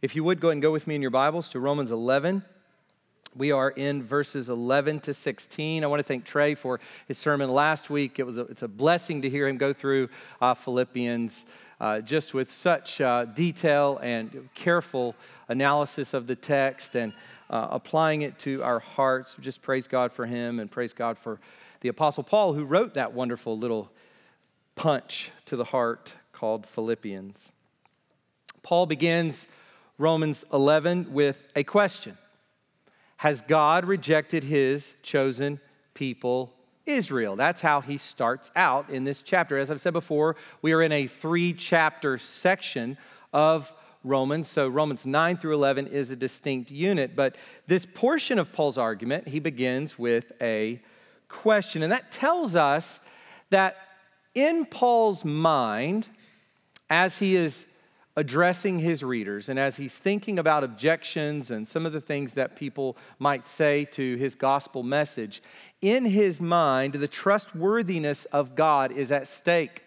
If you would go and go with me in your Bibles to Romans 11. We are in verses 11 to 16. I want to thank Trey for his sermon last week. It was a, it's a blessing to hear him go through uh, Philippians uh, just with such uh, detail and careful analysis of the text and uh, applying it to our hearts. Just praise God for him and praise God for the Apostle Paul who wrote that wonderful little punch to the heart called Philippians. Paul begins Romans 11 with a question has God rejected his chosen people, Israel? That's how he starts out in this chapter. As I've said before, we are in a three chapter section of Romans. So Romans 9 through 11 is a distinct unit. But this portion of Paul's argument, he begins with a question. And that tells us that in Paul's mind, as he is addressing his readers and as he's thinking about objections and some of the things that people might say to his gospel message, in his mind, the trustworthiness of God is at stake.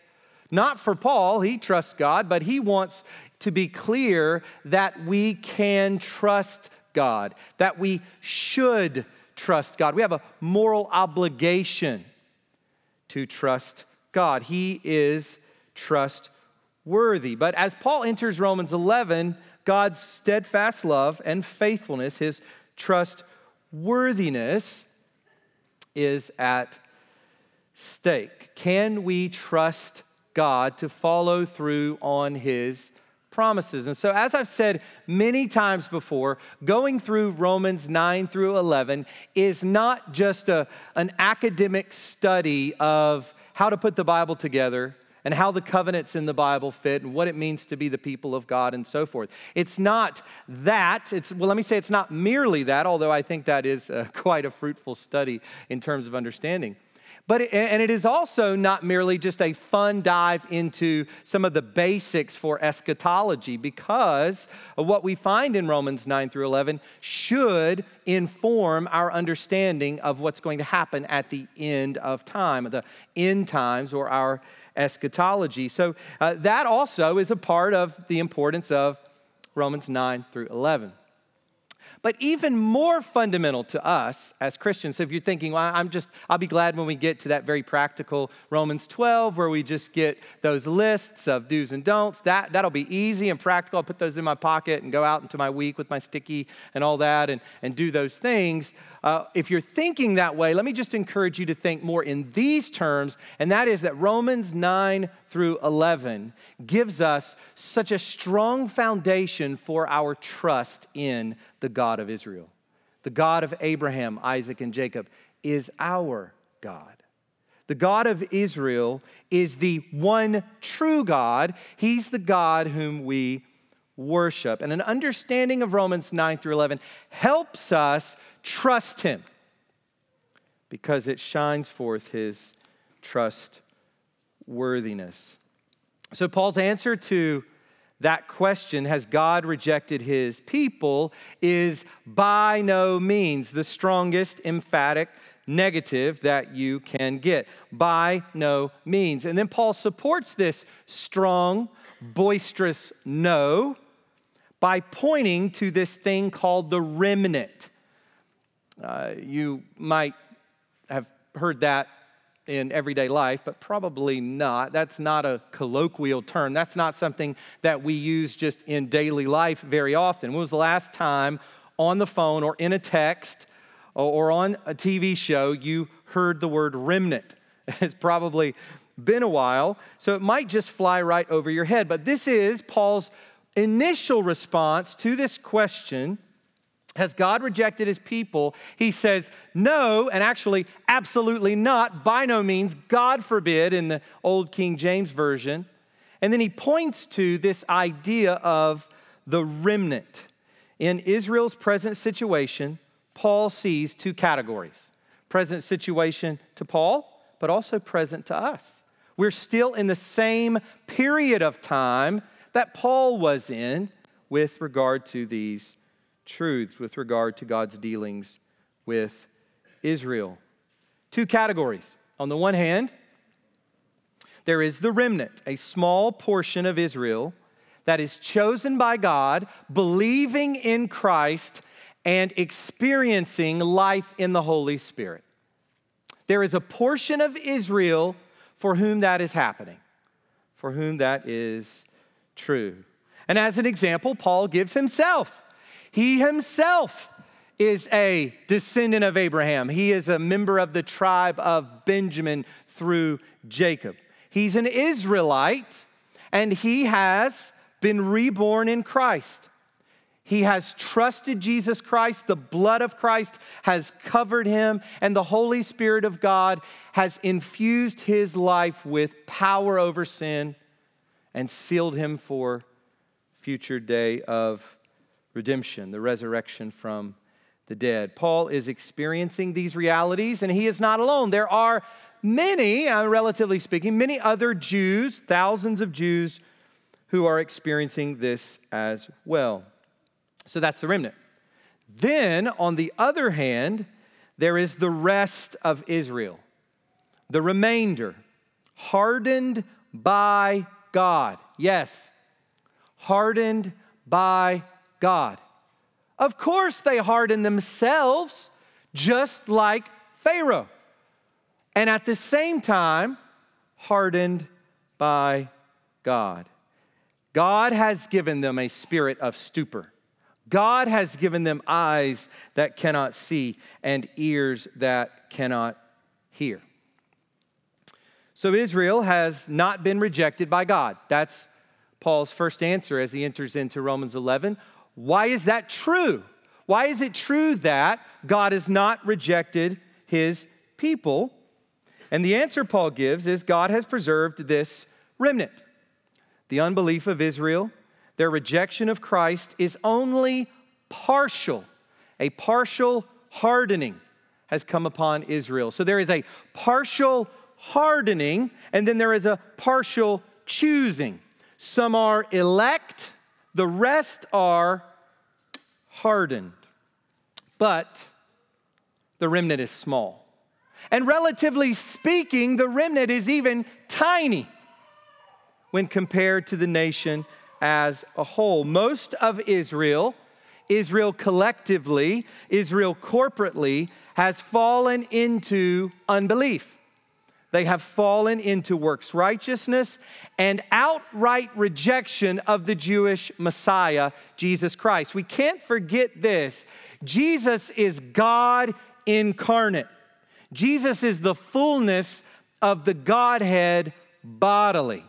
Not for Paul, he trusts God, but he wants to be clear that we can trust God, that we should trust God. We have a moral obligation to trust God. He is trustworthy worthy. But as Paul enters Romans 11, God's steadfast love and faithfulness, his trustworthiness, is at stake. Can we trust God to follow through on his promises? And so, as I've said many times before, going through Romans 9 through 11 is not just a, an academic study of how to put the Bible together and how the covenants in the Bible fit and what it means to be the people of God and so forth. It's not that. It's well, let me say it's not merely that, although I think that is uh, quite a fruitful study in terms of understanding. But it, and it is also not merely just a fun dive into some of the basics for eschatology because what we find in Romans 9 through 11 should inform our understanding of what's going to happen at the end of time, the end times or our eschatology. So uh, that also is a part of the importance of Romans 9 through 11. But even more fundamental to us as Christians, so if you're thinking, well, I'm just, I'll be glad when we get to that very practical Romans 12, where we just get those lists of do's and don'ts, that, that'll be easy and practical. I'll put those in my pocket and go out into my week with my sticky and all that and, and do those things. Uh, if you're thinking that way, let me just encourage you to think more in these terms, and that is that Romans 9 through 11 gives us such a strong foundation for our trust in the God of Israel. The God of Abraham, Isaac, and Jacob is our God. The God of Israel is the one true God. He's the God whom we worship. And an understanding of Romans 9 through 11 helps us trust Him because it shines forth His trustworthiness. So, Paul's answer to that question, has God rejected his people, is by no means the strongest emphatic negative that you can get. By no means. And then Paul supports this strong, boisterous no by pointing to this thing called the remnant. Uh, you might have heard that in everyday life, but probably not. That's not a colloquial term. That's not something that we use just in daily life very often. When was the last time on the phone or in a text or on a TV show you heard the word remnant? It's probably been a while, so it might just fly right over your head. But this is Paul's initial response to this question has God rejected his people? He says, no, and actually, absolutely not, by no means, God forbid, in the old King James Version. And then he points to this idea of the remnant. In Israel's present situation, Paul sees two categories present situation to Paul, but also present to us. We're still in the same period of time that Paul was in with regard to these truths with regard to God's dealings with Israel. Two categories. On the one hand, there is the remnant, a small portion of Israel that is chosen by God, believing in Christ, and experiencing life in the Holy Spirit. There is a portion of Israel for whom that is happening, for whom that is true. And as an example, Paul gives himself. He himself is a descendant of Abraham. He is a member of the tribe of Benjamin through Jacob. He's an Israelite and he has been reborn in Christ. He has trusted Jesus Christ. The blood of Christ has covered him, and the Holy Spirit of God has infused his life with power over sin and sealed him for future day of redemption, the resurrection from the dead. Paul is experiencing these realities, and he is not alone. There are many, uh, relatively speaking, many other Jews, thousands of Jews, who are experiencing this as well. So that's the remnant. Then, on the other hand, there is the rest of Israel, the remainder, hardened by God. Yes, hardened by God. Of course, they harden themselves just like Pharaoh. And at the same time, hardened by God. God has given them a spirit of stupor. God has given them eyes that cannot see and ears that cannot hear. So Israel has not been rejected by God. That's Paul's first answer as he enters into Romans 11. Why is that true? Why is it true that God has not rejected his people? And the answer Paul gives is God has preserved this remnant. The unbelief of Israel, their rejection of Christ is only partial. A partial hardening has come upon Israel. So there is a partial hardening, and then there is a partial choosing. Some are elect, the rest are hardened. But the remnant is small. And relatively speaking, the remnant is even tiny when compared to the nation as a whole. Most of Israel, Israel collectively, Israel corporately, has fallen into unbelief. They have fallen into works righteousness and outright rejection of the Jewish Messiah, Jesus Christ. We can't forget this Jesus is God incarnate, Jesus is the fullness of the Godhead bodily.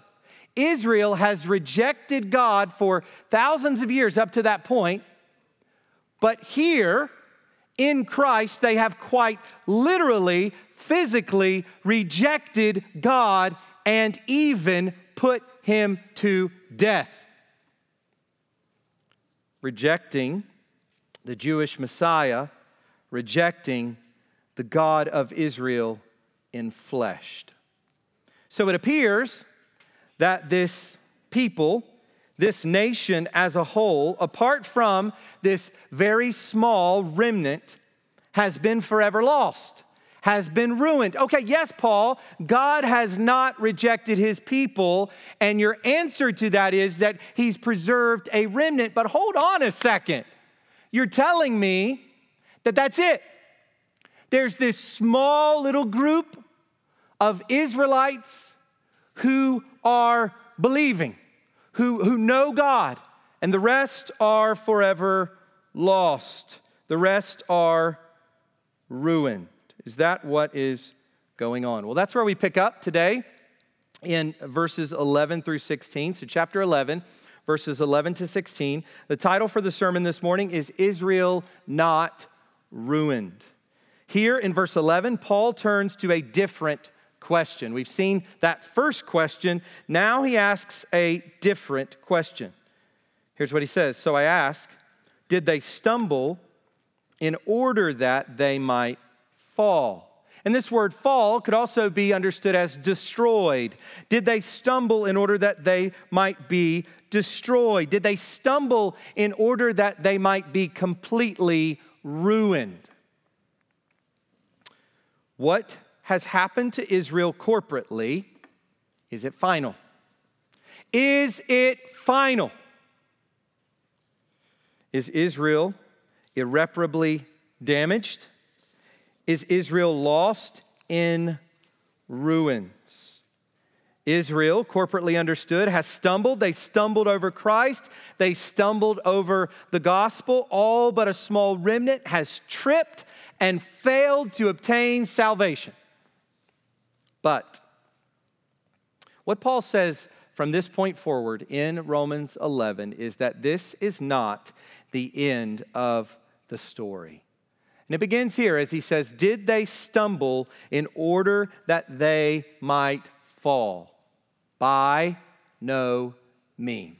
Israel has rejected God for thousands of years up to that point, but here in Christ, they have quite literally physically rejected God and even put him to death. Rejecting the Jewish Messiah, rejecting the God of Israel in flesh. So it appears that this people, this nation as a whole, apart from this very small remnant, has been forever lost has been ruined. Okay, yes, Paul, God has not rejected his people, and your answer to that is that he's preserved a remnant. But hold on a second. You're telling me that that's it. There's this small little group of Israelites who are believing, who, who know God, and the rest are forever lost. The rest are ruined. Is that what is going on? Well, that's where we pick up today in verses 11 through 16. So, chapter 11, verses 11 to 16. The title for the sermon this morning is Israel Not Ruined. Here in verse 11, Paul turns to a different question. We've seen that first question. Now he asks a different question. Here's what he says So I ask, did they stumble in order that they might fall. And this word fall could also be understood as destroyed. Did they stumble in order that they might be destroyed? Did they stumble in order that they might be completely ruined? What has happened to Israel corporately? Is it final? Is it final? Is Israel irreparably damaged? Is Israel lost in ruins? Israel, corporately understood, has stumbled. They stumbled over Christ. They stumbled over the gospel. All but a small remnant has tripped and failed to obtain salvation. But what Paul says from this point forward in Romans 11 is that this is not the end of the story. And it begins here as he says, Did they stumble in order that they might fall? By no means.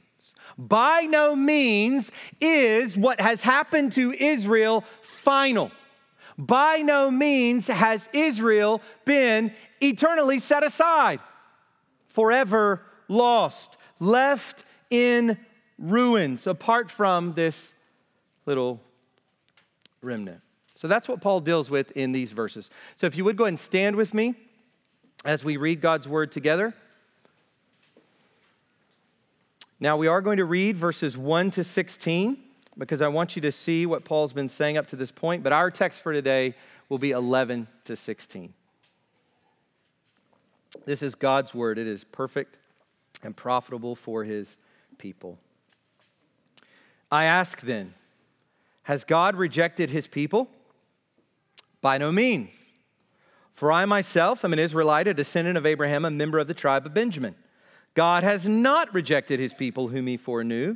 By no means is what has happened to Israel final. By no means has Israel been eternally set aside, forever lost, left in ruins, apart from this little remnant. So that's what Paul deals with in these verses. So if you would go ahead and stand with me as we read God's word together. Now we are going to read verses 1 to 16 because I want you to see what Paul's been saying up to this point, but our text for today will be 11 to 16. This is God's word. It is perfect and profitable for his people. I ask then, has God rejected his people? By no means. For I myself am an Israelite, a descendant of Abraham, a member of the tribe of Benjamin. God has not rejected his people whom he foreknew.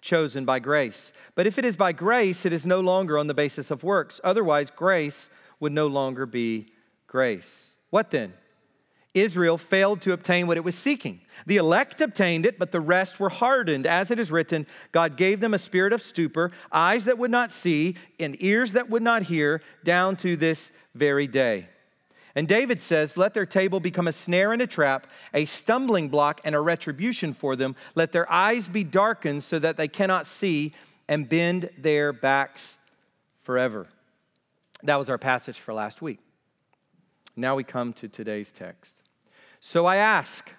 chosen by grace. But if it is by grace, it is no longer on the basis of works. Otherwise, grace would no longer be grace. What then? Israel failed to obtain what it was seeking. The elect obtained it, but the rest were hardened. As it is written, God gave them a spirit of stupor, eyes that would not see, and ears that would not hear, down to this very day. And David says, Let their table become a snare and a trap, a stumbling block and a retribution for them. Let their eyes be darkened so that they cannot see, and bend their backs forever. That was our passage for last week. Now we come to today's text. So I ask,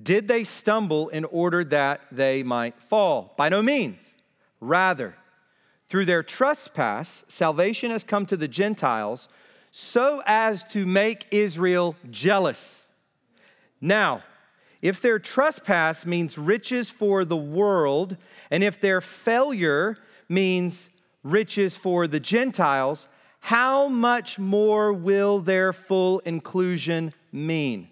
did they stumble in order that they might fall? By no means. Rather, through their trespass, salvation has come to the Gentiles so as to make Israel jealous. Now, if their trespass means riches for the world, and if their failure means riches for the Gentiles, how much more will their full inclusion mean?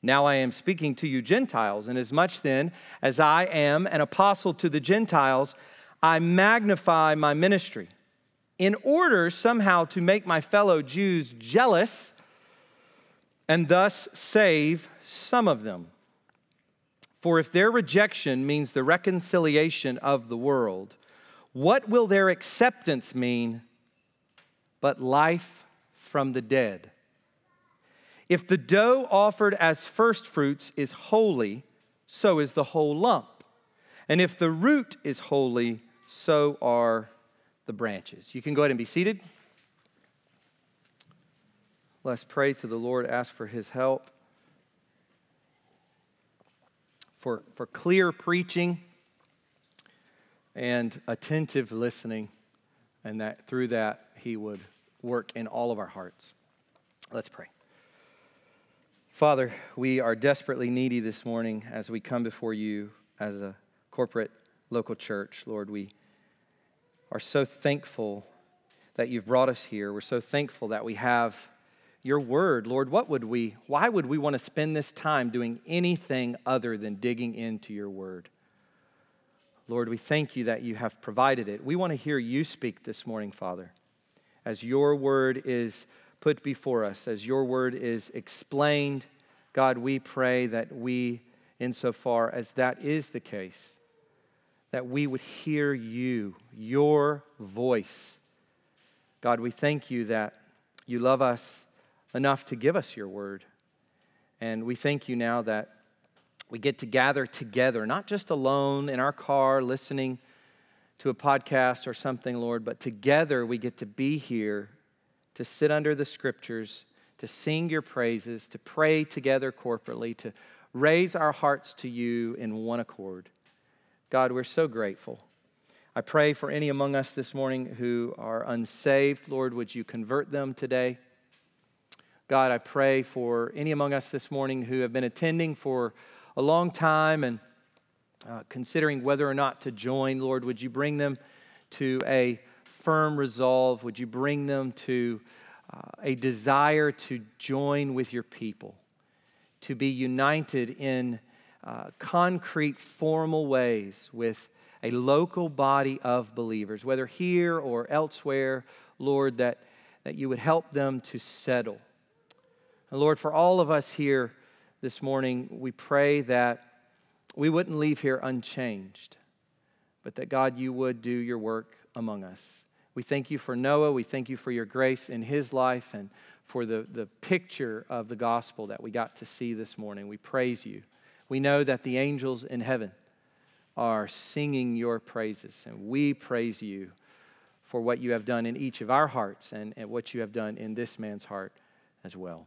Now I am speaking to you Gentiles, and as much then as I am an apostle to the Gentiles, I magnify my ministry in order somehow to make my fellow Jews jealous and thus save some of them. For if their rejection means the reconciliation of the world, what will their acceptance mean but life from the dead? If the dough offered as firstfruits is holy, so is the whole lump. And if the root is holy, so are the branches. You can go ahead and be seated. Let's pray to the Lord, ask for his help, for, for clear preaching and attentive listening, and that through that he would work in all of our hearts. Let's pray. Father, we are desperately needy this morning as we come before you as a corporate local church. Lord, we are so thankful that you've brought us here. We're so thankful that we have your word. Lord, what would we, why would we want to spend this time doing anything other than digging into your word? Lord, we thank you that you have provided it. We want to hear you speak this morning, Father, as your word is put before us, as your word is explained. God, we pray that we, insofar as that is the case, that we would hear you, your voice, God, we thank you that you love us enough to give us your word. And we thank you now that we get to gather together, not just alone in our car listening to a podcast or something, Lord, but together we get to be here to sit under the scriptures, to sing your praises, to pray together corporately, to raise our hearts to you in one accord. God, we're so grateful. I pray for any among us this morning who are unsaved. Lord, would you convert them today? God, I pray for any among us this morning who have been attending for a long time and uh, considering whether or not to join. Lord, would you bring them to a firm resolve? Would you bring them to uh, a desire to join with your people, to be united in uh, concrete, formal ways with a local body of believers, whether here or elsewhere, Lord, that, that you would help them to settle. And Lord, for all of us here this morning, we pray that we wouldn't leave here unchanged, but that God, you would do your work among us. We thank you for Noah. We thank you for your grace in his life and for the, the picture of the gospel that we got to see this morning. We praise you. We know that the angels in heaven are singing your praises, and we praise you for what you have done in each of our hearts and, and what you have done in this man's heart as well.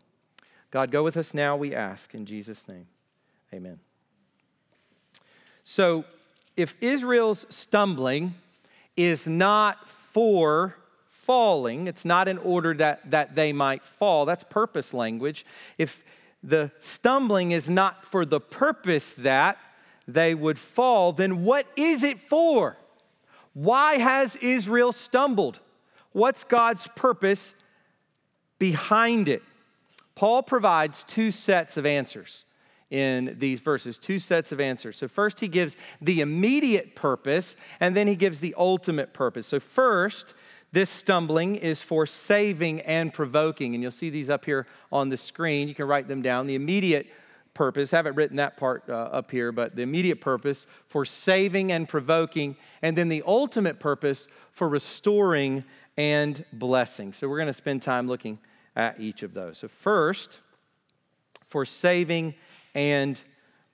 God, go with us now, we ask, in Jesus' name. Amen. So, if Israel's stumbling is not for falling, it's not in order that, that they might fall, that's purpose language. If the stumbling is not for the purpose that they would fall, then what is it for? Why has Israel stumbled? What's God's purpose behind it? Paul provides two sets of answers in these verses, two sets of answers. So, first, he gives the immediate purpose, and then he gives the ultimate purpose. So, first, this stumbling is for saving and provoking. And you'll see these up here on the screen. You can write them down. The immediate purpose, haven't written that part uh, up here, but the immediate purpose for saving and provoking, and then the ultimate purpose for restoring and blessing. So, we're going to spend time looking at each of those. So, first, for saving and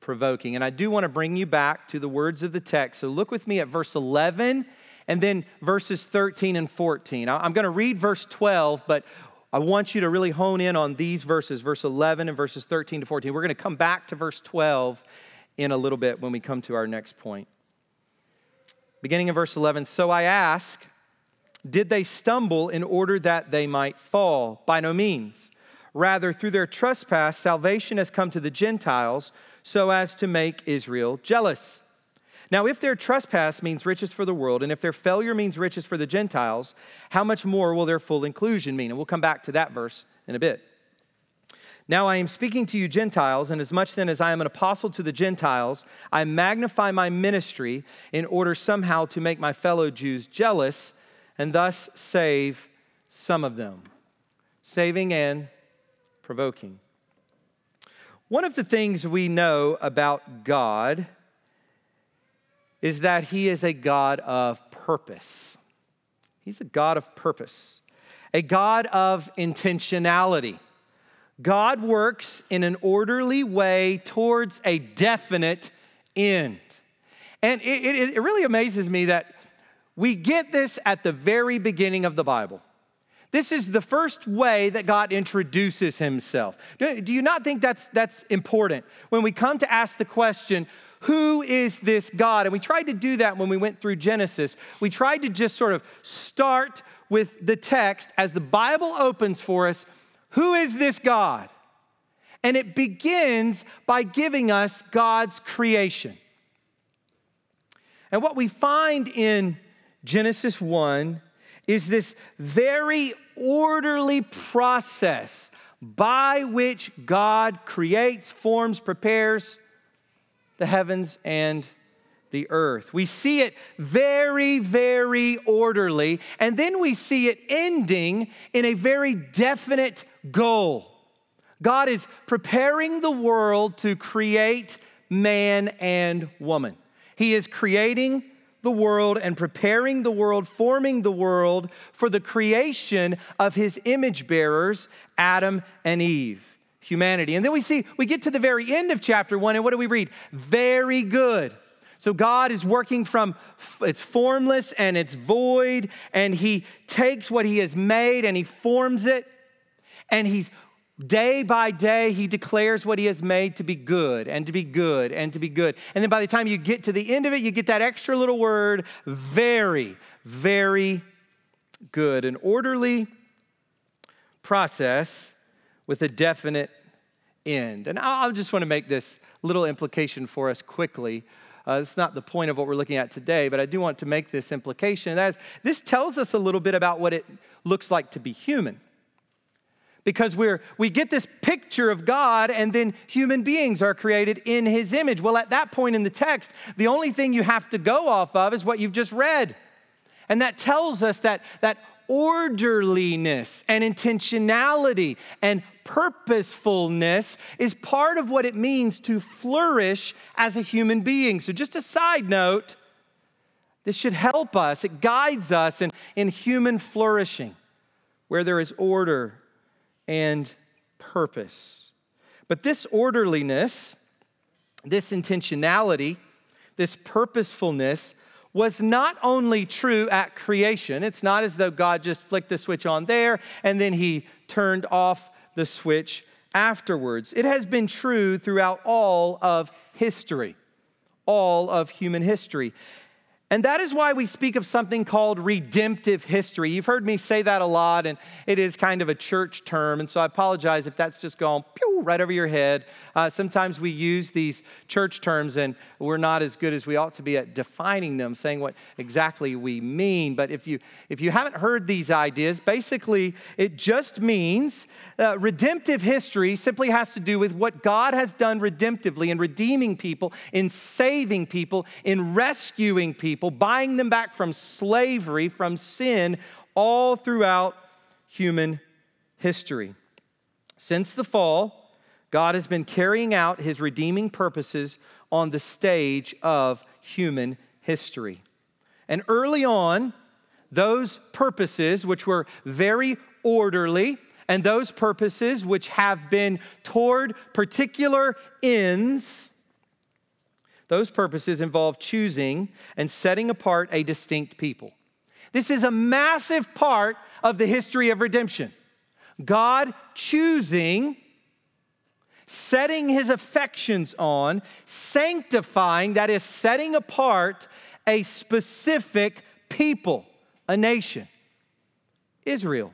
provoking. And I do want to bring you back to the words of the text. So look with me at verse 11 and then verses 13 and 14. I'm going to read verse 12, but I want you to really hone in on these verses, verse 11 and verses 13 to 14. We're going to come back to verse 12 in a little bit when we come to our next point. Beginning in verse 11 So I ask, did they stumble in order that they might fall? By no means. Rather, through their trespass, salvation has come to the Gentiles so as to make Israel jealous. Now, if their trespass means riches for the world, and if their failure means riches for the Gentiles, how much more will their full inclusion mean? And we'll come back to that verse in a bit. Now I am speaking to you Gentiles, and as much then as I am an apostle to the Gentiles, I magnify my ministry in order somehow to make my fellow Jews jealous and thus save some of them. Saving and provoking. One of the things we know about God is that He is a God of purpose. He's a God of purpose, a God of intentionality. God works in an orderly way towards a definite end. And it, it, it really amazes me that we get this at the very beginning of the Bible. This is the first way that God introduces himself. Do you not think that's, that's important? When we come to ask the question, who is this God? And we tried to do that when we went through Genesis. We tried to just sort of start with the text as the Bible opens for us who is this God? And it begins by giving us God's creation. And what we find in Genesis 1 is this very orderly process by which God creates, forms, prepares the heavens and the earth. We see it very, very orderly, and then we see it ending in a very definite goal. God is preparing the world to create man and woman. He is creating the world and preparing the world, forming the world for the creation of his image bearers, Adam and Eve, humanity. And then we see, we get to the very end of chapter one, and what do we read? Very good. So God is working from it's formless and it's void, and He takes what He has made and He forms it, and He's Day by day, he declares what he has made to be good and to be good and to be good. And then by the time you get to the end of it, you get that extra little word very, very good. An orderly process with a definite end. And I just want to make this little implication for us quickly. Uh, it's not the point of what we're looking at today, but I do want to make this implication. That is, this tells us a little bit about what it looks like to be human because we're, we get this picture of God and then human beings are created in his image. Well, at that point in the text, the only thing you have to go off of is what you've just read. And that tells us that, that orderliness and intentionality and purposefulness is part of what it means to flourish as a human being. So, just a side note, this should help us, it guides us in, in human flourishing where there is order and purpose. But this orderliness, this intentionality, this purposefulness was not only true at creation. It's not as though God just flicked the switch on there and then he turned off the switch afterwards. It has been true throughout all of history, all of human history. And that is why we speak of something called redemptive history. You've heard me say that a lot, and it is kind of a church term. And so I apologize if that's just gone pew, right over your head. Uh, sometimes we use these church terms, and we're not as good as we ought to be at defining them, saying what exactly we mean. But if you, if you haven't heard these ideas, basically it just means uh, redemptive history simply has to do with what God has done redemptively in redeeming people, in saving people, in rescuing people people, buying them back from slavery, from sin, all throughout human history. Since the fall, God has been carrying out his redeeming purposes on the stage of human history. And early on, those purposes, which were very orderly, and those purposes which have been toward particular ends, those purposes involve choosing and setting apart a distinct people. This is a massive part of the history of redemption. God choosing, setting his affections on, sanctifying, that is, setting apart a specific people, a nation, Israel.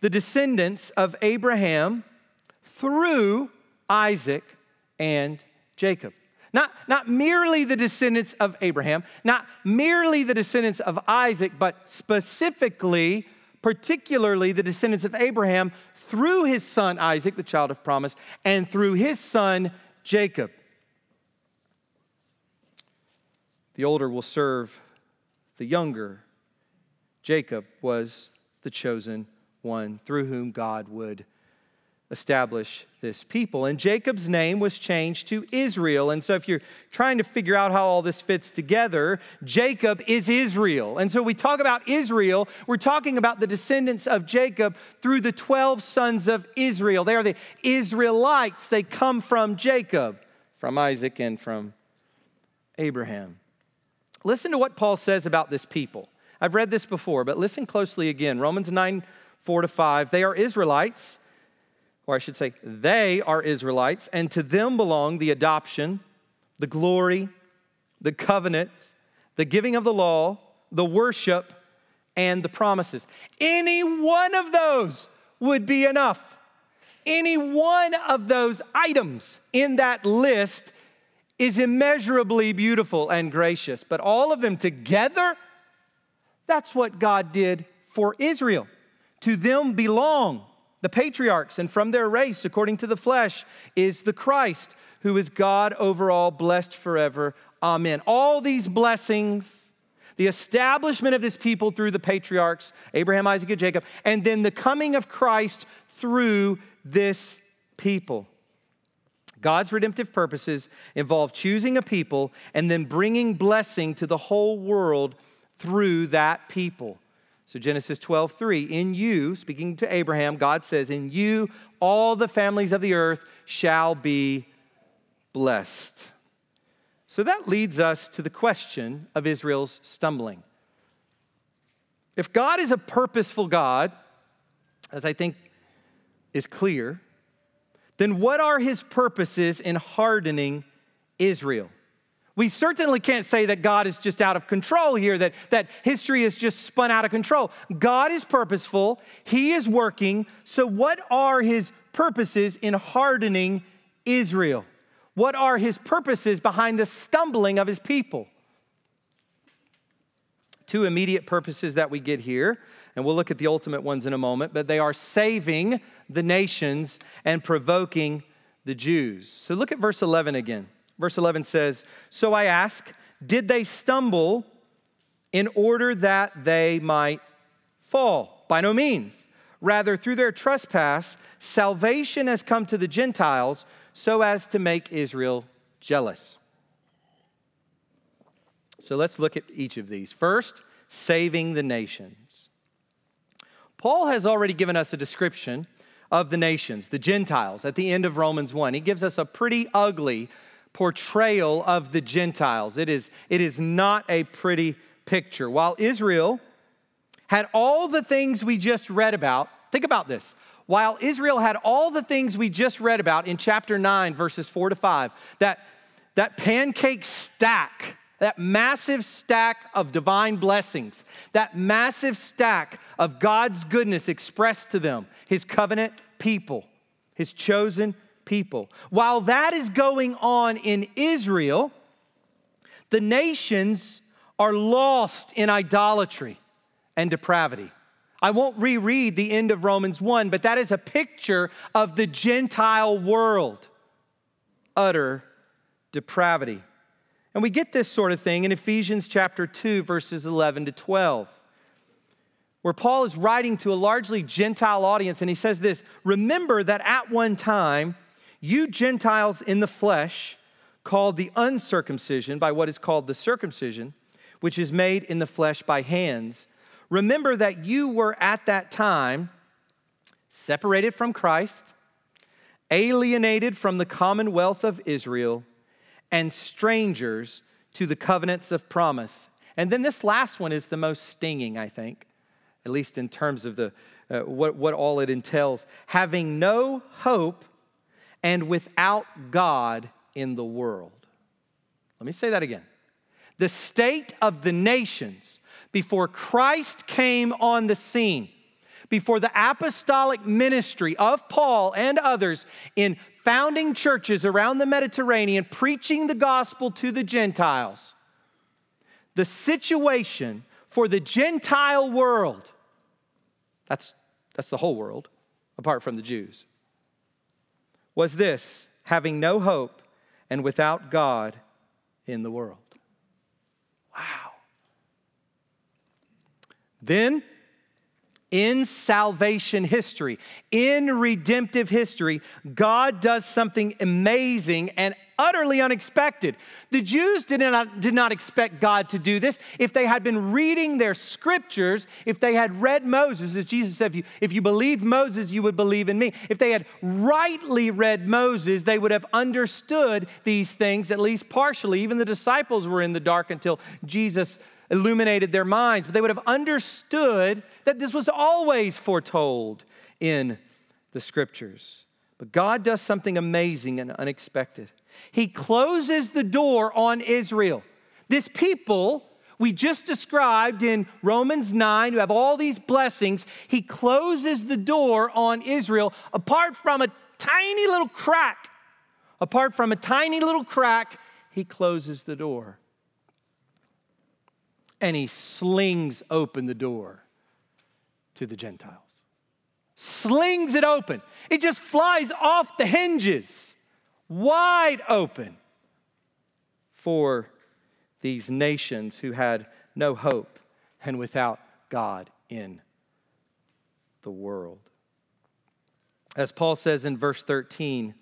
The descendants of Abraham through Isaac and Jacob. Not, not merely the descendants of Abraham, not merely the descendants of Isaac, but specifically, particularly the descendants of Abraham through his son Isaac, the child of promise, and through his son Jacob. The older will serve the younger. Jacob was the chosen one through whom God would establish this people. And Jacob's name was changed to Israel. And so, if you're trying to figure out how all this fits together, Jacob is Israel. And so, we talk about Israel, we're talking about the descendants of Jacob through the 12 sons of Israel. They are the Israelites, they come from Jacob, from Isaac, and from Abraham. Listen to what Paul says about this people. I've read this before, but listen closely again. Romans 9, 4 to 5. They are Israelites or I should say, they are Israelites, and to them belong the adoption, the glory, the covenants, the giving of the law, the worship, and the promises. Any one of those would be enough. Any one of those items in that list is immeasurably beautiful and gracious, but all of them together, that's what God did for Israel. To them belong the patriarchs, and from their race, according to the flesh, is the Christ, who is God over all, blessed forever. Amen. All these blessings, the establishment of this people through the patriarchs, Abraham, Isaac, and Jacob, and then the coming of Christ through this people. God's redemptive purposes involve choosing a people and then bringing blessing to the whole world through that people. So Genesis 12, 3, in you, speaking to Abraham, God says, In you all the families of the earth shall be blessed. So that leads us to the question of Israel's stumbling. If God is a purposeful God, as I think is clear, then what are his purposes in hardening Israel? We certainly can't say that God is just out of control here, that, that history is just spun out of control. God is purposeful, He is working. So, what are His purposes in hardening Israel? What are His purposes behind the stumbling of His people? Two immediate purposes that we get here, and we'll look at the ultimate ones in a moment, but they are saving the nations and provoking the Jews. So, look at verse 11 again. Verse 11 says, So I ask, did they stumble in order that they might fall? By no means. Rather, through their trespass, salvation has come to the Gentiles so as to make Israel jealous. So let's look at each of these. First, saving the nations. Paul has already given us a description of the nations, the Gentiles, at the end of Romans 1. He gives us a pretty ugly portrayal of the Gentiles. It is, it is not a pretty picture. While Israel had all the things we just read about, think about this. While Israel had all the things we just read about in chapter 9, verses 4 to 5, that, that pancake stack, that massive stack of divine blessings, that massive stack of God's goodness expressed to them, his covenant people, his chosen people. While that is going on in Israel, the nations are lost in idolatry and depravity. I won't reread the end of Romans 1, but that is a picture of the Gentile world. Utter depravity. And we get this sort of thing in Ephesians chapter 2, verses 11 to 12, where Paul is writing to a largely Gentile audience, and he says this Remember that at one time, you Gentiles in the flesh, called the uncircumcision by what is called the circumcision, which is made in the flesh by hands, remember that you were at that time separated from Christ, alienated from the commonwealth of Israel, and strangers to the covenants of promise. And then this last one is the most stinging, I think, at least in terms of the, uh, what, what all it entails. Having no hope and without God in the world. Let me say that again. The state of the nations before Christ came on the scene, before the apostolic ministry of Paul and others in founding churches around the Mediterranean, preaching the gospel to the Gentiles, the situation for the Gentile world, that's, that's the whole world, apart from the Jews, was this having no hope and without God in the world. Wow. Then, in salvation history, in redemptive history, God does something amazing and utterly unexpected. The Jews did not, did not expect God to do this. If they had been reading their scriptures, if they had read Moses, as Jesus said, if you, if you believed Moses, you would believe in me. If they had rightly read Moses, they would have understood these things, at least partially. Even the disciples were in the dark until Jesus illuminated their minds, but they would have understood that this was always foretold in the scriptures. But God does something amazing and unexpected. He closes the door on Israel. This people we just described in Romans 9, who have all these blessings, he closes the door on Israel apart from a tiny little crack. Apart from a tiny little crack, he closes the door. And he slings open the door to the Gentiles. Slings it open. It just flies off the hinges wide open for these nations who had no hope and without God in the world. As Paul says in verse 13,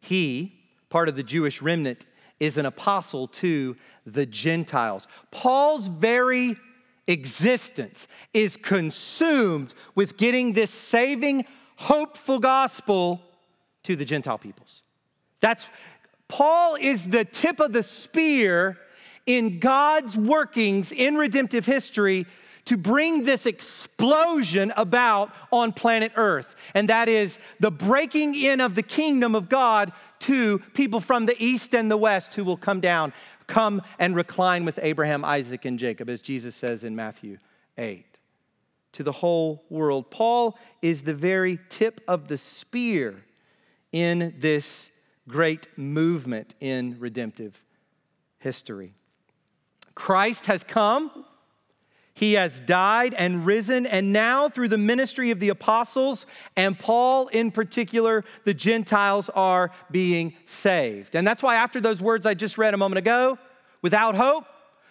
he, part of the Jewish remnant, is an apostle to the Gentiles. Paul's very existence is consumed with getting this saving, hopeful gospel to the Gentile peoples. That's Paul is the tip of the spear in God's workings in redemptive history to bring this explosion about on planet Earth. And that is the breaking in of the kingdom of God to people from the east and the west who will come down, come and recline with Abraham, Isaac, and Jacob, as Jesus says in Matthew 8. To the whole world. Paul is the very tip of the spear in this great movement in redemptive history. Christ has come. He has died and risen, and now through the ministry of the apostles and Paul in particular, the Gentiles are being saved. And that's why, after those words I just read a moment ago, without hope,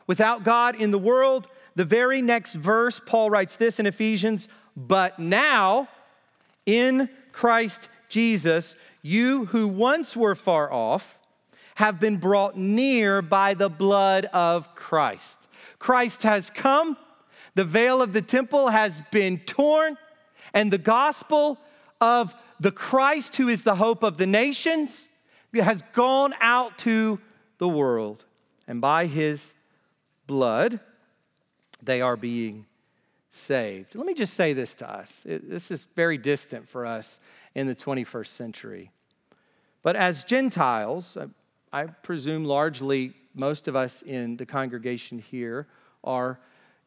without God in the world, the very next verse, Paul writes this in Ephesians, but now in Christ Jesus, you who once were far off have been brought near by the blood of Christ. Christ has come, the veil of the temple has been torn, and the gospel of the Christ, who is the hope of the nations, has gone out to the world. And by his blood, they are being saved. Let me just say this to us. This is very distant for us in the 21st century. But as Gentiles, uh, I presume largely most of us in the congregation here are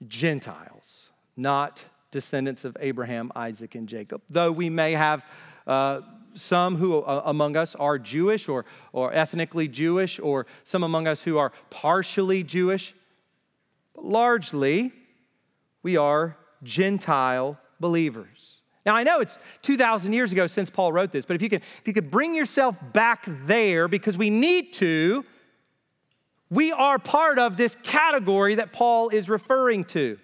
Gentiles, not descendants of Abraham, Isaac, and Jacob, though we may have. Uh, some who uh, among us are Jewish or, or ethnically Jewish, or some among us who are partially Jewish. But largely, we are Gentile believers. Now, I know it's 2,000 years ago since Paul wrote this, but if you, could, if you could bring yourself back there, because we need to, we are part of this category that Paul is referring to.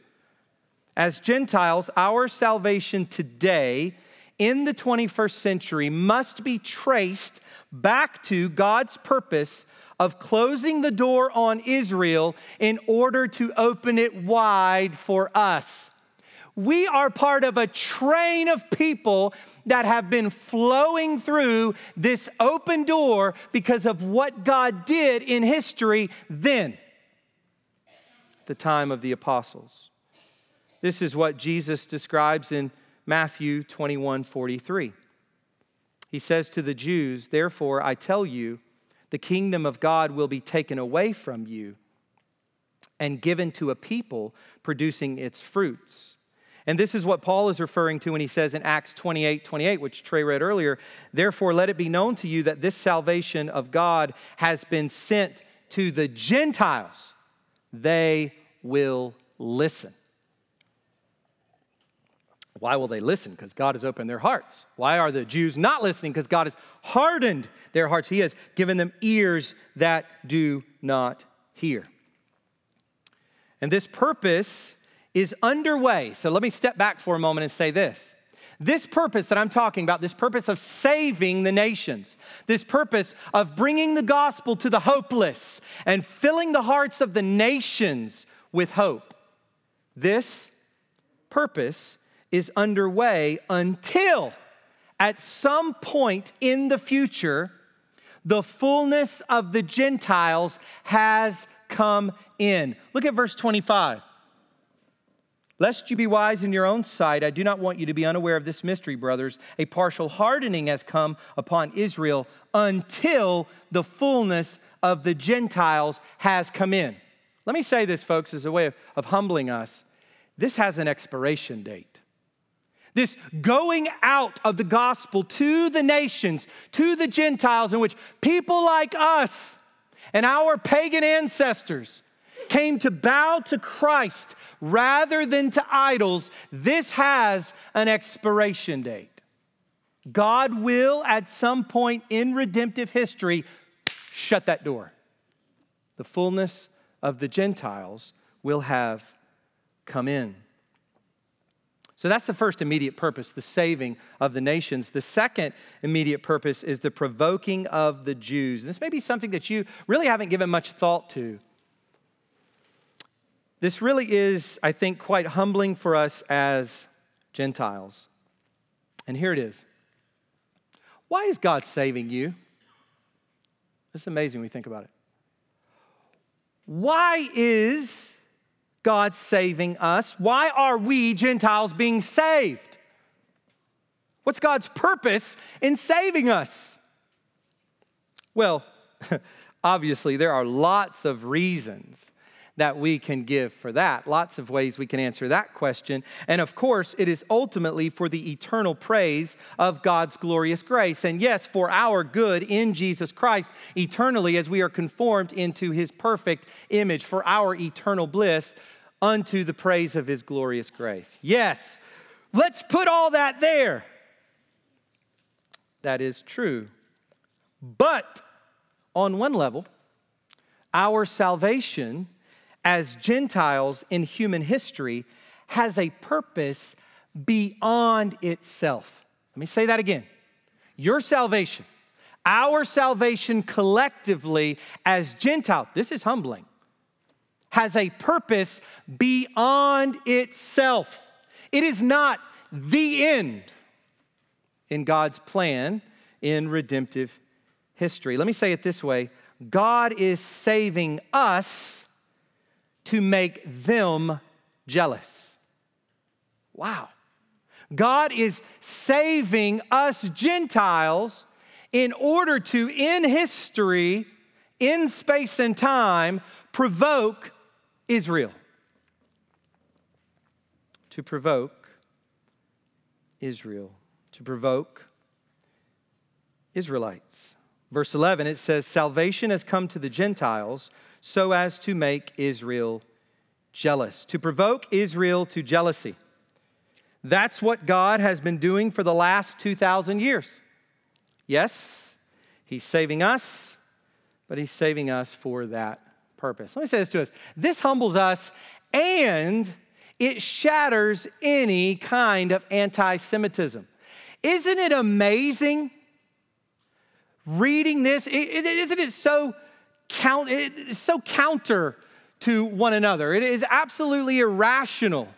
As Gentiles, our salvation today in the 21st century must be traced back to God's purpose of closing the door on Israel in order to open it wide for us. We are part of a train of people that have been flowing through this open door because of what God did in history then, the time of the apostles. This is what Jesus describes in Matthew 21 43. He says to the Jews, Therefore, I tell you, the kingdom of God will be taken away from you and given to a people producing its fruits. And this is what Paul is referring to when he says in Acts 28 28, which Trey read earlier, therefore let it be known to you that this salvation of God has been sent to the Gentiles. They will listen. Why will they listen? Because God has opened their hearts. Why are the Jews not listening? Because God has hardened their hearts. He has given them ears that do not hear. And this purpose is underway. So let me step back for a moment and say this. This purpose that I'm talking about, this purpose of saving the nations, this purpose of bringing the gospel to the hopeless and filling the hearts of the nations with hope, this purpose is underway until at some point in the future, the fullness of the Gentiles has come in. Look at verse 25. Lest you be wise in your own sight, I do not want you to be unaware of this mystery, brothers. A partial hardening has come upon Israel until the fullness of the Gentiles has come in. Let me say this, folks, as a way of, of humbling us. This has an expiration date. This going out of the gospel to the nations, to the Gentiles, in which people like us and our pagan ancestors came to bow to Christ rather than to idols, this has an expiration date. God will, at some point in redemptive history, shut that door. The fullness of the Gentiles will have come in. So that's the first immediate purpose, the saving of the nations. The second immediate purpose is the provoking of the Jews. And this may be something that you really haven't given much thought to. This really is, I think, quite humbling for us as Gentiles. And here it is. Why is God saving you? It's amazing when we think about it. Why is God saving us? Why are we Gentiles being saved? What's God's purpose in saving us? Well, obviously, there are lots of reasons that we can give for that. Lots of ways we can answer that question. And of course, it is ultimately for the eternal praise of God's glorious grace. And yes, for our good in Jesus Christ eternally as we are conformed into his perfect image, for our eternal bliss unto the praise of his glorious grace. Yes, let's put all that there. That is true. But on one level, our salvation as Gentiles in human history has a purpose beyond itself. Let me say that again. Your salvation, our salvation collectively as Gentile, this is humbling, has a purpose beyond itself. It is not the end in God's plan in redemptive history. Let me say it this way God is saving us to make them jealous. Wow. God is saving us Gentiles in order to, in history, in space and time, provoke Israel. To provoke Israel. To provoke Israelites. Verse 11, it says, Salvation has come to the Gentiles so as to make Israel jealous, to provoke Israel to jealousy. That's what God has been doing for the last 2,000 years. Yes, He's saving us, but He's saving us for that purpose. Let me say this to us this humbles us and it shatters any kind of anti Semitism. Isn't it amazing reading this? Isn't it so count, it's so counter to one another. It is absolutely irrational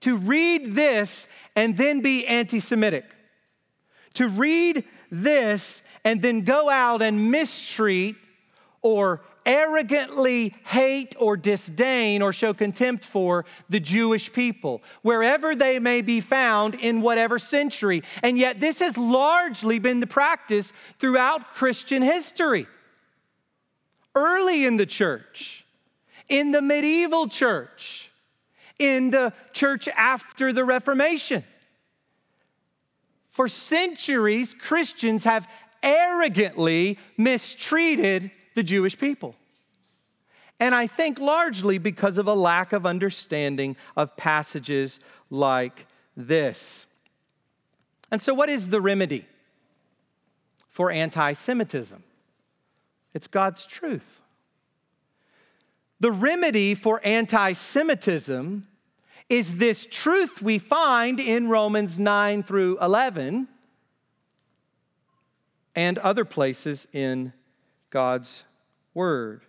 to read this and then be anti Semitic. To read this and then go out and mistreat or arrogantly hate or disdain or show contempt for the Jewish people, wherever they may be found in whatever century. And yet, this has largely been the practice throughout Christian history early in the church, in the medieval church, in the church after the Reformation. For centuries, Christians have arrogantly mistreated the Jewish people. And I think largely because of a lack of understanding of passages like this. And so, what is the remedy for anti Semitism? It's God's truth. The remedy for anti Semitism is this truth we find in Romans 9 through 11 and other places in God's Word.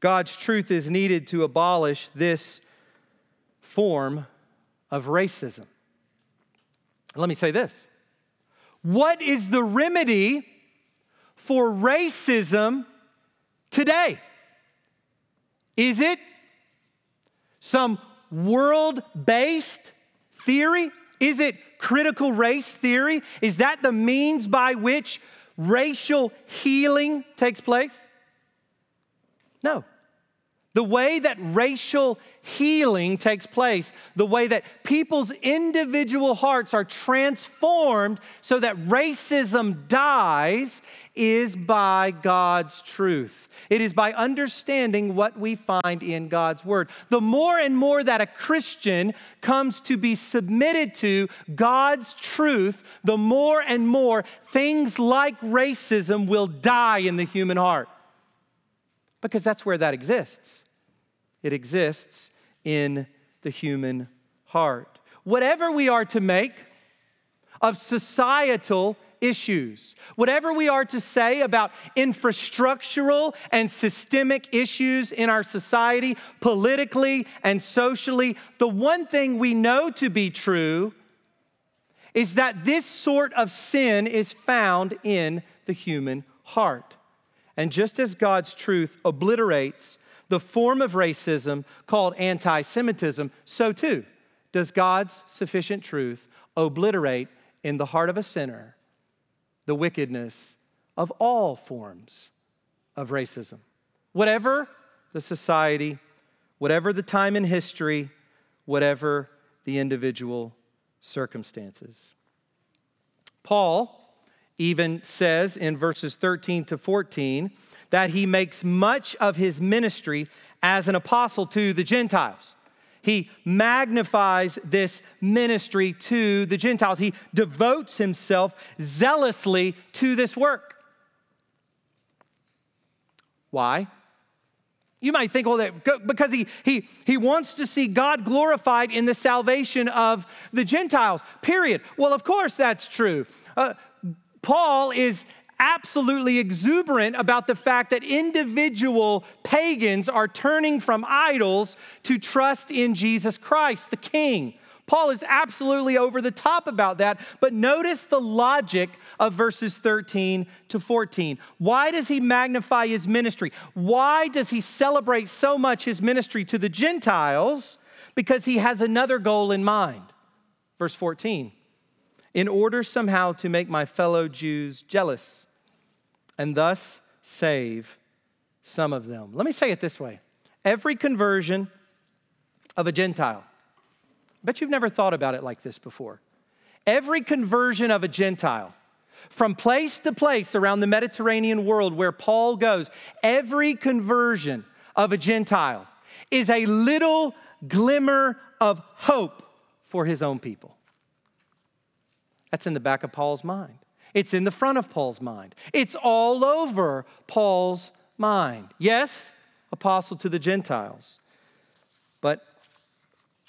God's truth is needed to abolish this form of racism. Let me say this What is the remedy for racism today? Is it some world based theory? Is it critical race theory? Is that the means by which racial healing takes place? No. The way that racial healing takes place, the way that people's individual hearts are transformed so that racism dies, is by God's truth. It is by understanding what we find in God's Word. The more and more that a Christian comes to be submitted to God's truth, the more and more things like racism will die in the human heart because that's where that exists. It exists in the human heart. whatever we are to make of societal issues, whatever we are to say about infrastructural and systemic issues in our society, politically and socially, the one thing we know to be true is that this sort of sin is found in the human heart. And just as God's truth obliterates the form of racism called anti Semitism, so too does God's sufficient truth obliterate in the heart of a sinner the wickedness of all forms of racism. Whatever the society, whatever the time in history, whatever the individual circumstances. Paul even says in verses 13 to 14 that he makes much of his ministry as an apostle to the Gentiles. He magnifies this ministry to the Gentiles. He devotes himself zealously to this work. Why? You might think, well, that because he, he, he wants to see God glorified in the salvation of the Gentiles, period. Well, of course that's true. Uh, Paul is absolutely exuberant about the fact that individual pagans are turning from idols to trust in Jesus Christ, the King. Paul is absolutely over the top about that, but notice the logic of verses 13 to 14. Why does he magnify his ministry? Why does he celebrate so much his ministry to the Gentiles? Because he has another goal in mind. Verse 14 in order somehow to make my fellow Jews jealous and thus save some of them. Let me say it this way every conversion of a Gentile, I bet you've never thought about it like this before. Every conversion of a Gentile, from place to place around the Mediterranean world where Paul goes, every conversion of a Gentile is a little glimmer of hope for his own people. That's in the back of Paul's mind. It's in the front of Paul's mind. It's all over Paul's mind. Yes, apostle to the Gentiles. But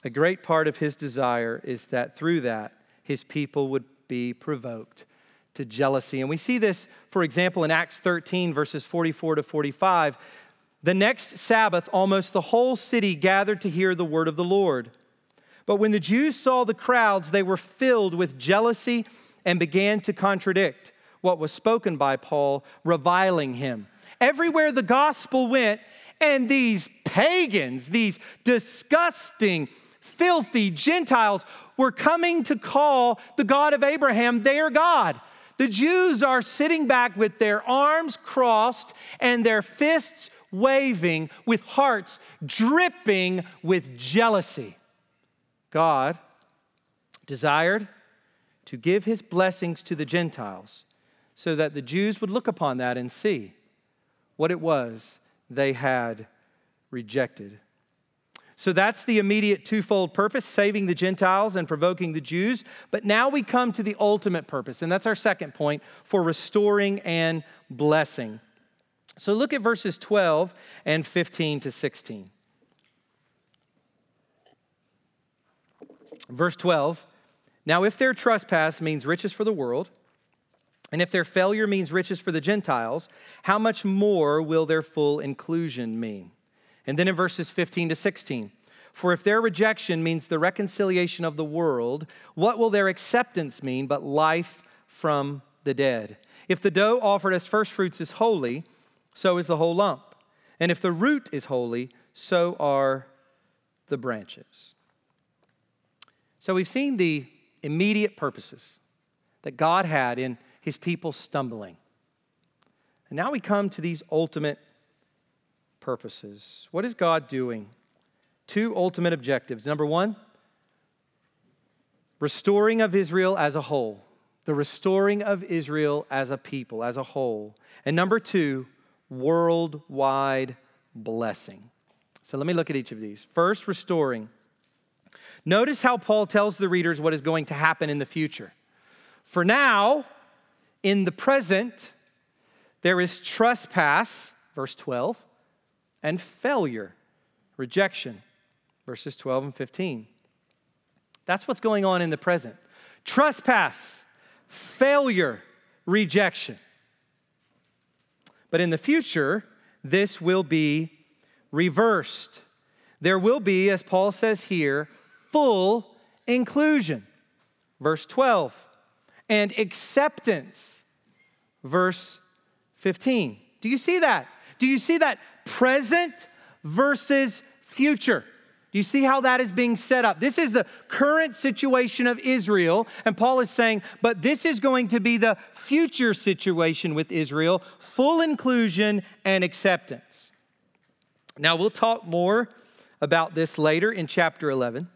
a great part of his desire is that through that, his people would be provoked to jealousy. And we see this, for example, in Acts 13, verses 44 to 45. The next Sabbath, almost the whole city gathered to hear the word of the Lord. But when the Jews saw the crowds, they were filled with jealousy and began to contradict what was spoken by Paul, reviling him. Everywhere the gospel went, and these pagans, these disgusting, filthy Gentiles, were coming to call the God of Abraham their God. The Jews are sitting back with their arms crossed and their fists waving, with hearts dripping with jealousy. God desired to give his blessings to the Gentiles so that the Jews would look upon that and see what it was they had rejected. So that's the immediate twofold purpose saving the Gentiles and provoking the Jews. But now we come to the ultimate purpose, and that's our second point for restoring and blessing. So look at verses 12 and 15 to 16. Verse 12 Now, if their trespass means riches for the world, and if their failure means riches for the Gentiles, how much more will their full inclusion mean? And then in verses 15 to 16, for if their rejection means the reconciliation of the world, what will their acceptance mean but life from the dead? If the dough offered as first fruits is holy, so is the whole lump. And if the root is holy, so are the branches. So we've seen the immediate purposes that God had in his people stumbling. And now we come to these ultimate purposes. What is God doing? Two ultimate objectives. Number one, restoring of Israel as a whole, the restoring of Israel as a people, as a whole. And number two, worldwide blessing. So let me look at each of these. First, restoring. Notice how Paul tells the readers what is going to happen in the future. For now, in the present, there is trespass, verse 12, and failure, rejection, verses 12 and 15. That's what's going on in the present. Trespass, failure, rejection. But in the future, this will be reversed. There will be, as Paul says here, full inclusion. Verse 12, and acceptance. Verse 15. Do you see that? Do you see that present versus future? Do you see how that is being set up? This is the current situation of Israel, and Paul is saying, but this is going to be the future situation with Israel full inclusion and acceptance. Now, we'll talk more about this later in chapter 11,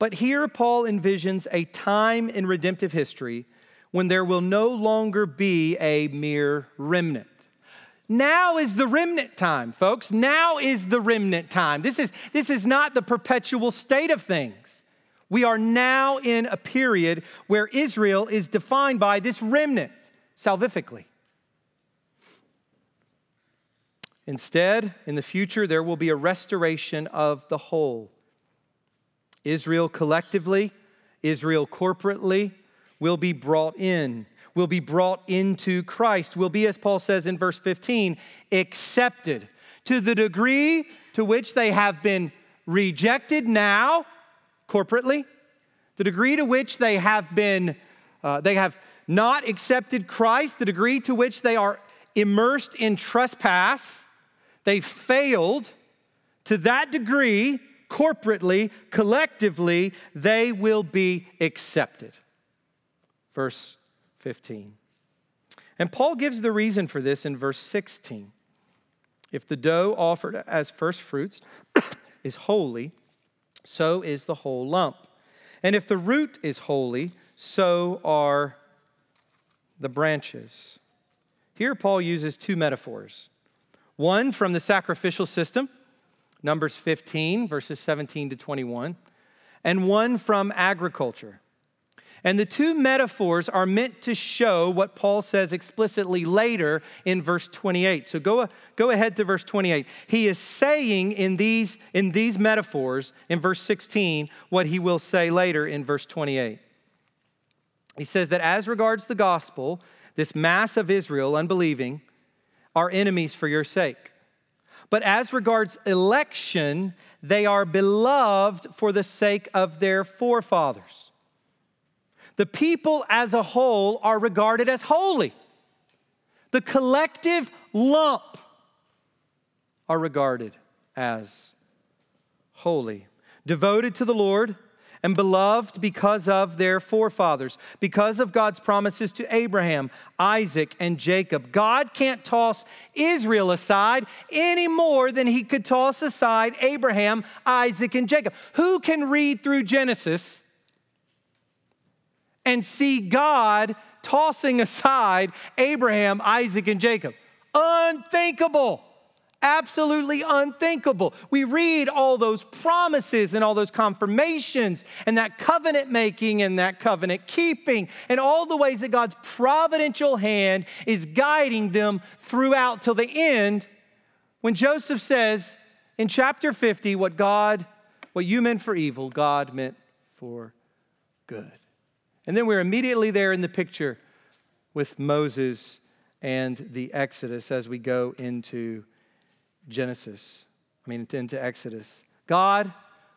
but here Paul envisions a time in redemptive history when there will no longer be a mere remnant. Now is the remnant time, folks. Now is the remnant time. This is, this is not the perpetual state of things. We are now in a period where Israel is defined by this remnant salvifically. Instead, in the future, there will be a restoration of the whole. Israel collectively, Israel corporately will be brought in will be brought into Christ, will be, as Paul says in verse 15, accepted to the degree to which they have been rejected now, corporately, the degree to which they have been, uh, they have not accepted Christ, the degree to which they are immersed in trespass, they failed. To that degree, corporately, collectively, they will be accepted. Verse 15. And Paul gives the reason for this in verse 16. If the dough offered as first fruits is holy, so is the whole lump. And if the root is holy, so are the branches. Here, Paul uses two metaphors one from the sacrificial system, Numbers 15, verses 17 to 21, and one from agriculture, and the two metaphors are meant to show what Paul says explicitly later in verse 28. So go, go ahead to verse 28. He is saying in these, in these metaphors, in verse 16, what he will say later in verse 28. He says that as regards the gospel, this mass of Israel, unbelieving, are enemies for your sake. But as regards election, they are beloved for the sake of their forefathers the people as a whole are regarded as holy. The collective lump are regarded as holy, devoted to the Lord and beloved because of their forefathers, because of God's promises to Abraham, Isaac, and Jacob. God can't toss Israel aside any more than he could toss aside Abraham, Isaac, and Jacob. Who can read through Genesis and see God tossing aside Abraham, Isaac, and Jacob. Unthinkable. Absolutely unthinkable. We read all those promises and all those confirmations and that covenant making and that covenant keeping and all the ways that God's providential hand is guiding them throughout till the end. When Joseph says in chapter 50, what God, what you meant for evil, God meant for good. And then we're immediately there in the picture with Moses and the Exodus as we go into Genesis, I mean, into Exodus. God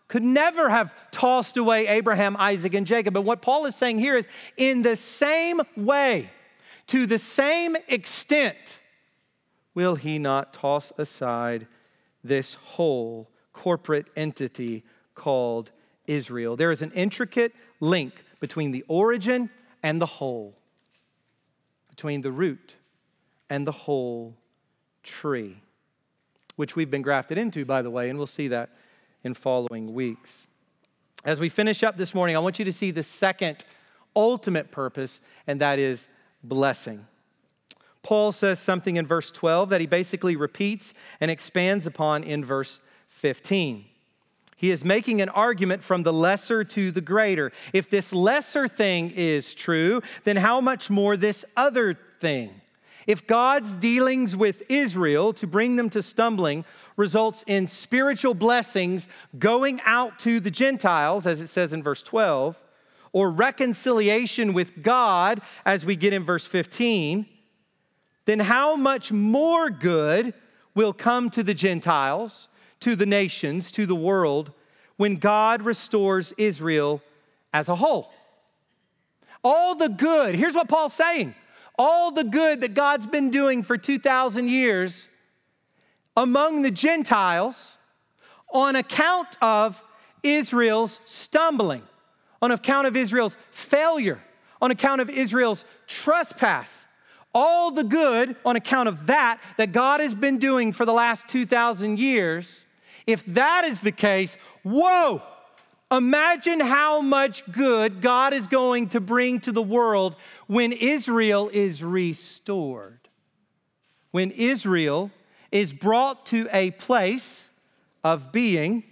could never have tossed away Abraham, Isaac, and Jacob. But what Paul is saying here is in the same way, to the same extent, will he not toss aside this whole corporate entity called Israel? There is an intricate link between the origin and the whole, between the root and the whole tree, which we've been grafted into, by the way, and we'll see that in following weeks. As we finish up this morning, I want you to see the second ultimate purpose, and that is blessing. Paul says something in verse 12 that he basically repeats and expands upon in verse 15. He is making an argument from the lesser to the greater. If this lesser thing is true, then how much more this other thing? If God's dealings with Israel to bring them to stumbling results in spiritual blessings going out to the Gentiles, as it says in verse 12, or reconciliation with God, as we get in verse 15, then how much more good will come to the Gentiles, to the nations, to the world, when God restores Israel as a whole? All the good, here's what Paul's saying all the good that God's been doing for 2,000 years among the Gentiles on account of Israel's stumbling, on account of Israel's failure, on account of Israel's trespass. All the good on account of that that God has been doing for the last 2,000 years. If that is the case, whoa, Imagine how much good God is going to bring to the world when Israel is restored. When Israel is brought to a place of being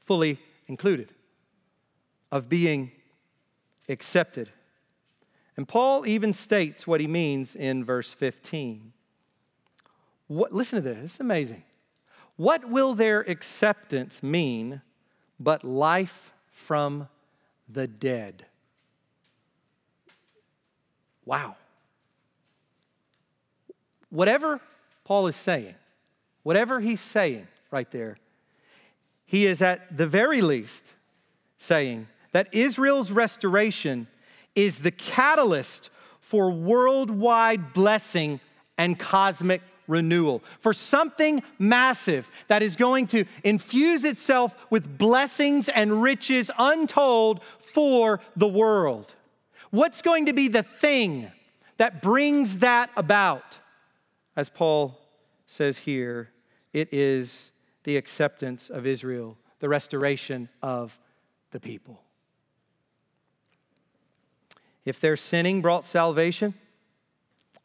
fully included, of being accepted. And Paul even states what he means in verse 15. What, listen to this, it's amazing. What will their acceptance mean but life from the dead. Wow. Whatever Paul is saying, whatever he's saying right there, he is at the very least saying that Israel's restoration is the catalyst for worldwide blessing and cosmic renewal, for something massive that is going to infuse itself with blessings and riches untold for the world. What's going to be the thing that brings that about? As Paul says here, it is the acceptance of Israel, the restoration of the people. If their sinning brought salvation,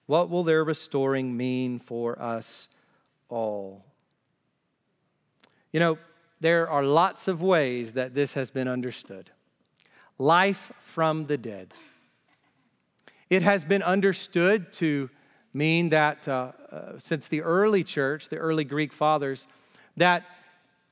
what will their restoring mean for us all? You know, there are lots of ways that this has been understood. Life from the dead. It has been understood to mean that uh, uh, since the early church, the early Greek fathers, that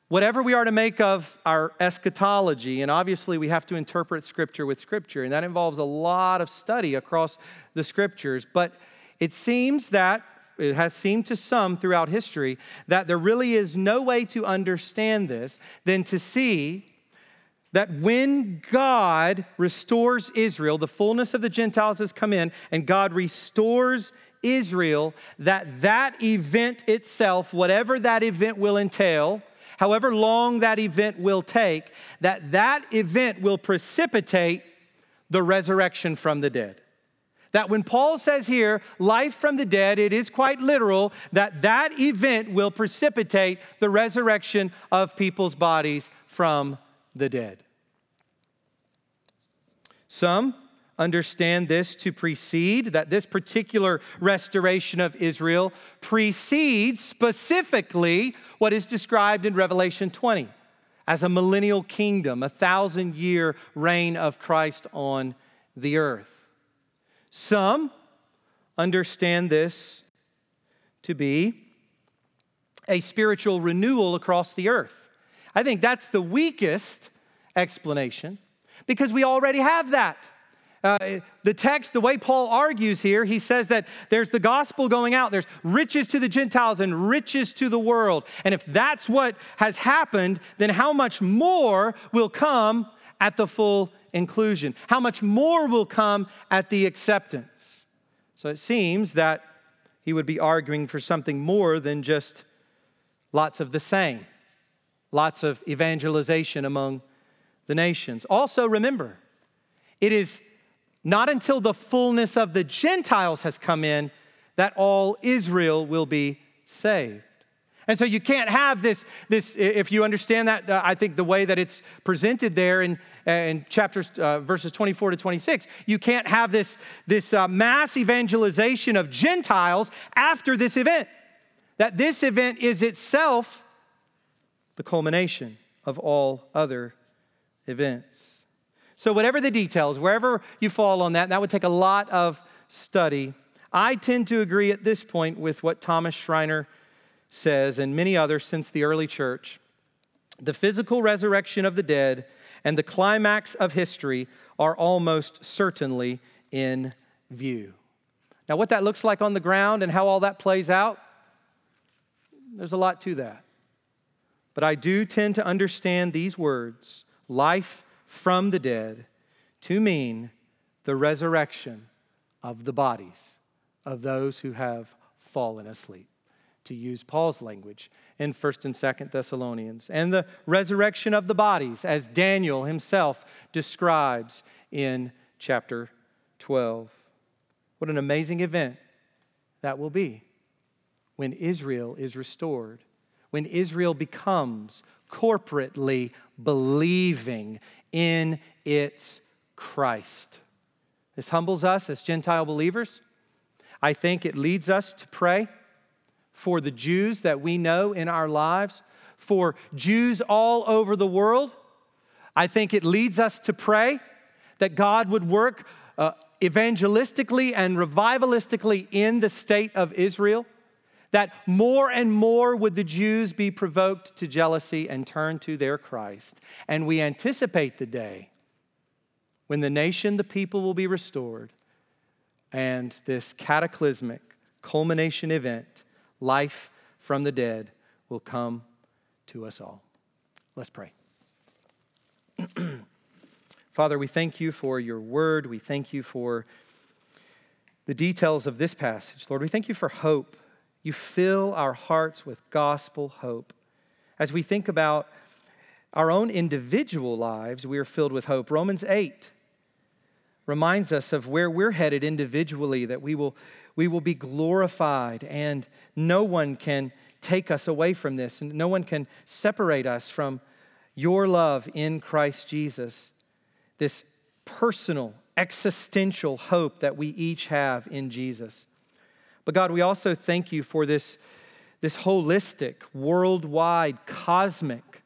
whatever we are to make of our eschatology, and obviously we have to interpret Scripture with Scripture, and that involves a lot of study across the Scriptures, but it seems that, it has seemed to some throughout history, that there really is no way to understand this than to see that when God restores Israel, the fullness of the Gentiles has come in, and God restores Israel, that that event itself, whatever that event will entail, however long that event will take, that that event will precipitate the resurrection from the dead. That when Paul says here, life from the dead, it is quite literal that that event will precipitate the resurrection of people's bodies from the dead. Some understand this to precede, that this particular restoration of Israel precedes specifically what is described in Revelation 20 as a millennial kingdom, a thousand year reign of Christ on the earth. Some understand this to be a spiritual renewal across the earth. I think that's the weakest explanation because we already have that. Uh, the text, the way Paul argues here, he says that there's the gospel going out, there's riches to the Gentiles and riches to the world. And if that's what has happened, then how much more will come at the full inclusion? How much more will come at the acceptance? So it seems that he would be arguing for something more than just lots of the same, lots of evangelization among the nations. Also, remember, it is not until the fullness of the Gentiles has come in that all Israel will be saved. And so you can't have this, this if you understand that, uh, I think the way that it's presented there in, uh, in chapters, uh, verses 24 to 26, you can't have this, this uh, mass evangelization of Gentiles after this event. That this event is itself the culmination of all other events. So, whatever the details, wherever you fall on that, that would take a lot of study. I tend to agree at this point with what Thomas Schreiner says, and many others since the early church, the physical resurrection of the dead and the climax of history are almost certainly in view. Now, what that looks like on the ground and how all that plays out, there's a lot to that. But I do tend to understand these words, life from the dead, to mean the resurrection of the bodies of those who have fallen asleep, to use Paul's language in 1st and 2nd Thessalonians, and the resurrection of the bodies, as Daniel himself describes in chapter 12. What an amazing event that will be when Israel is restored, when Israel becomes corporately believing in its Christ. This humbles us as Gentile believers. I think it leads us to pray for the Jews that we know in our lives, for Jews all over the world. I think it leads us to pray that God would work uh, evangelistically and revivalistically in the state of Israel, that more and more would the Jews be provoked to jealousy and turn to their Christ. And we anticipate the day when the nation, the people will be restored, and this cataclysmic culmination event, life from the dead, will come to us all. Let's pray. Father, we thank you for your word. We thank you for the details of this passage. Lord, we thank you for hope. You fill our hearts with gospel hope. As we think about our own individual lives, we are filled with hope. Romans 8 reminds us of where we're headed individually, that we will, we will be glorified, and no one can take us away from this, and no one can separate us from your love in Christ Jesus. This personal, existential hope that we each have in Jesus. But God, we also thank you for this, this holistic, worldwide, cosmic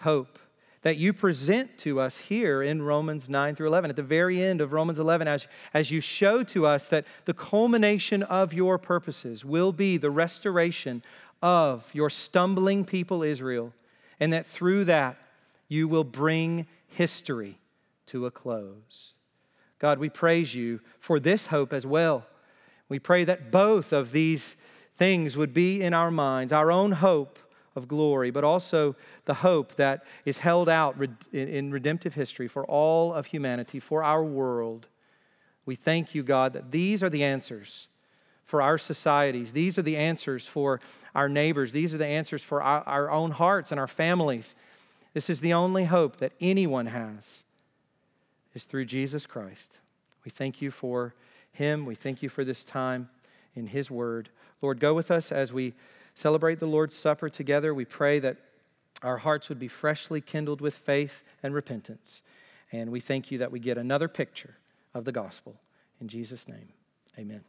hope that you present to us here in Romans 9 through 11. At the very end of Romans 11, as, as you show to us that the culmination of your purposes will be the restoration of your stumbling people, Israel, and that through that you will bring history to a close. God, we praise you for this hope as well. We pray that both of these things would be in our minds our own hope of glory, but also the hope that is held out in redemptive history for all of humanity, for our world. We thank you, God, that these are the answers for our societies. These are the answers for our neighbors. These are the answers for our, our own hearts and our families. This is the only hope that anyone has is through Jesus Christ. We thank you for him. We thank you for this time in his word. Lord, go with us as we celebrate the Lord's Supper together, we pray that our hearts would be freshly kindled with faith and repentance. And we thank you that we get another picture of the gospel. In Jesus' name, amen.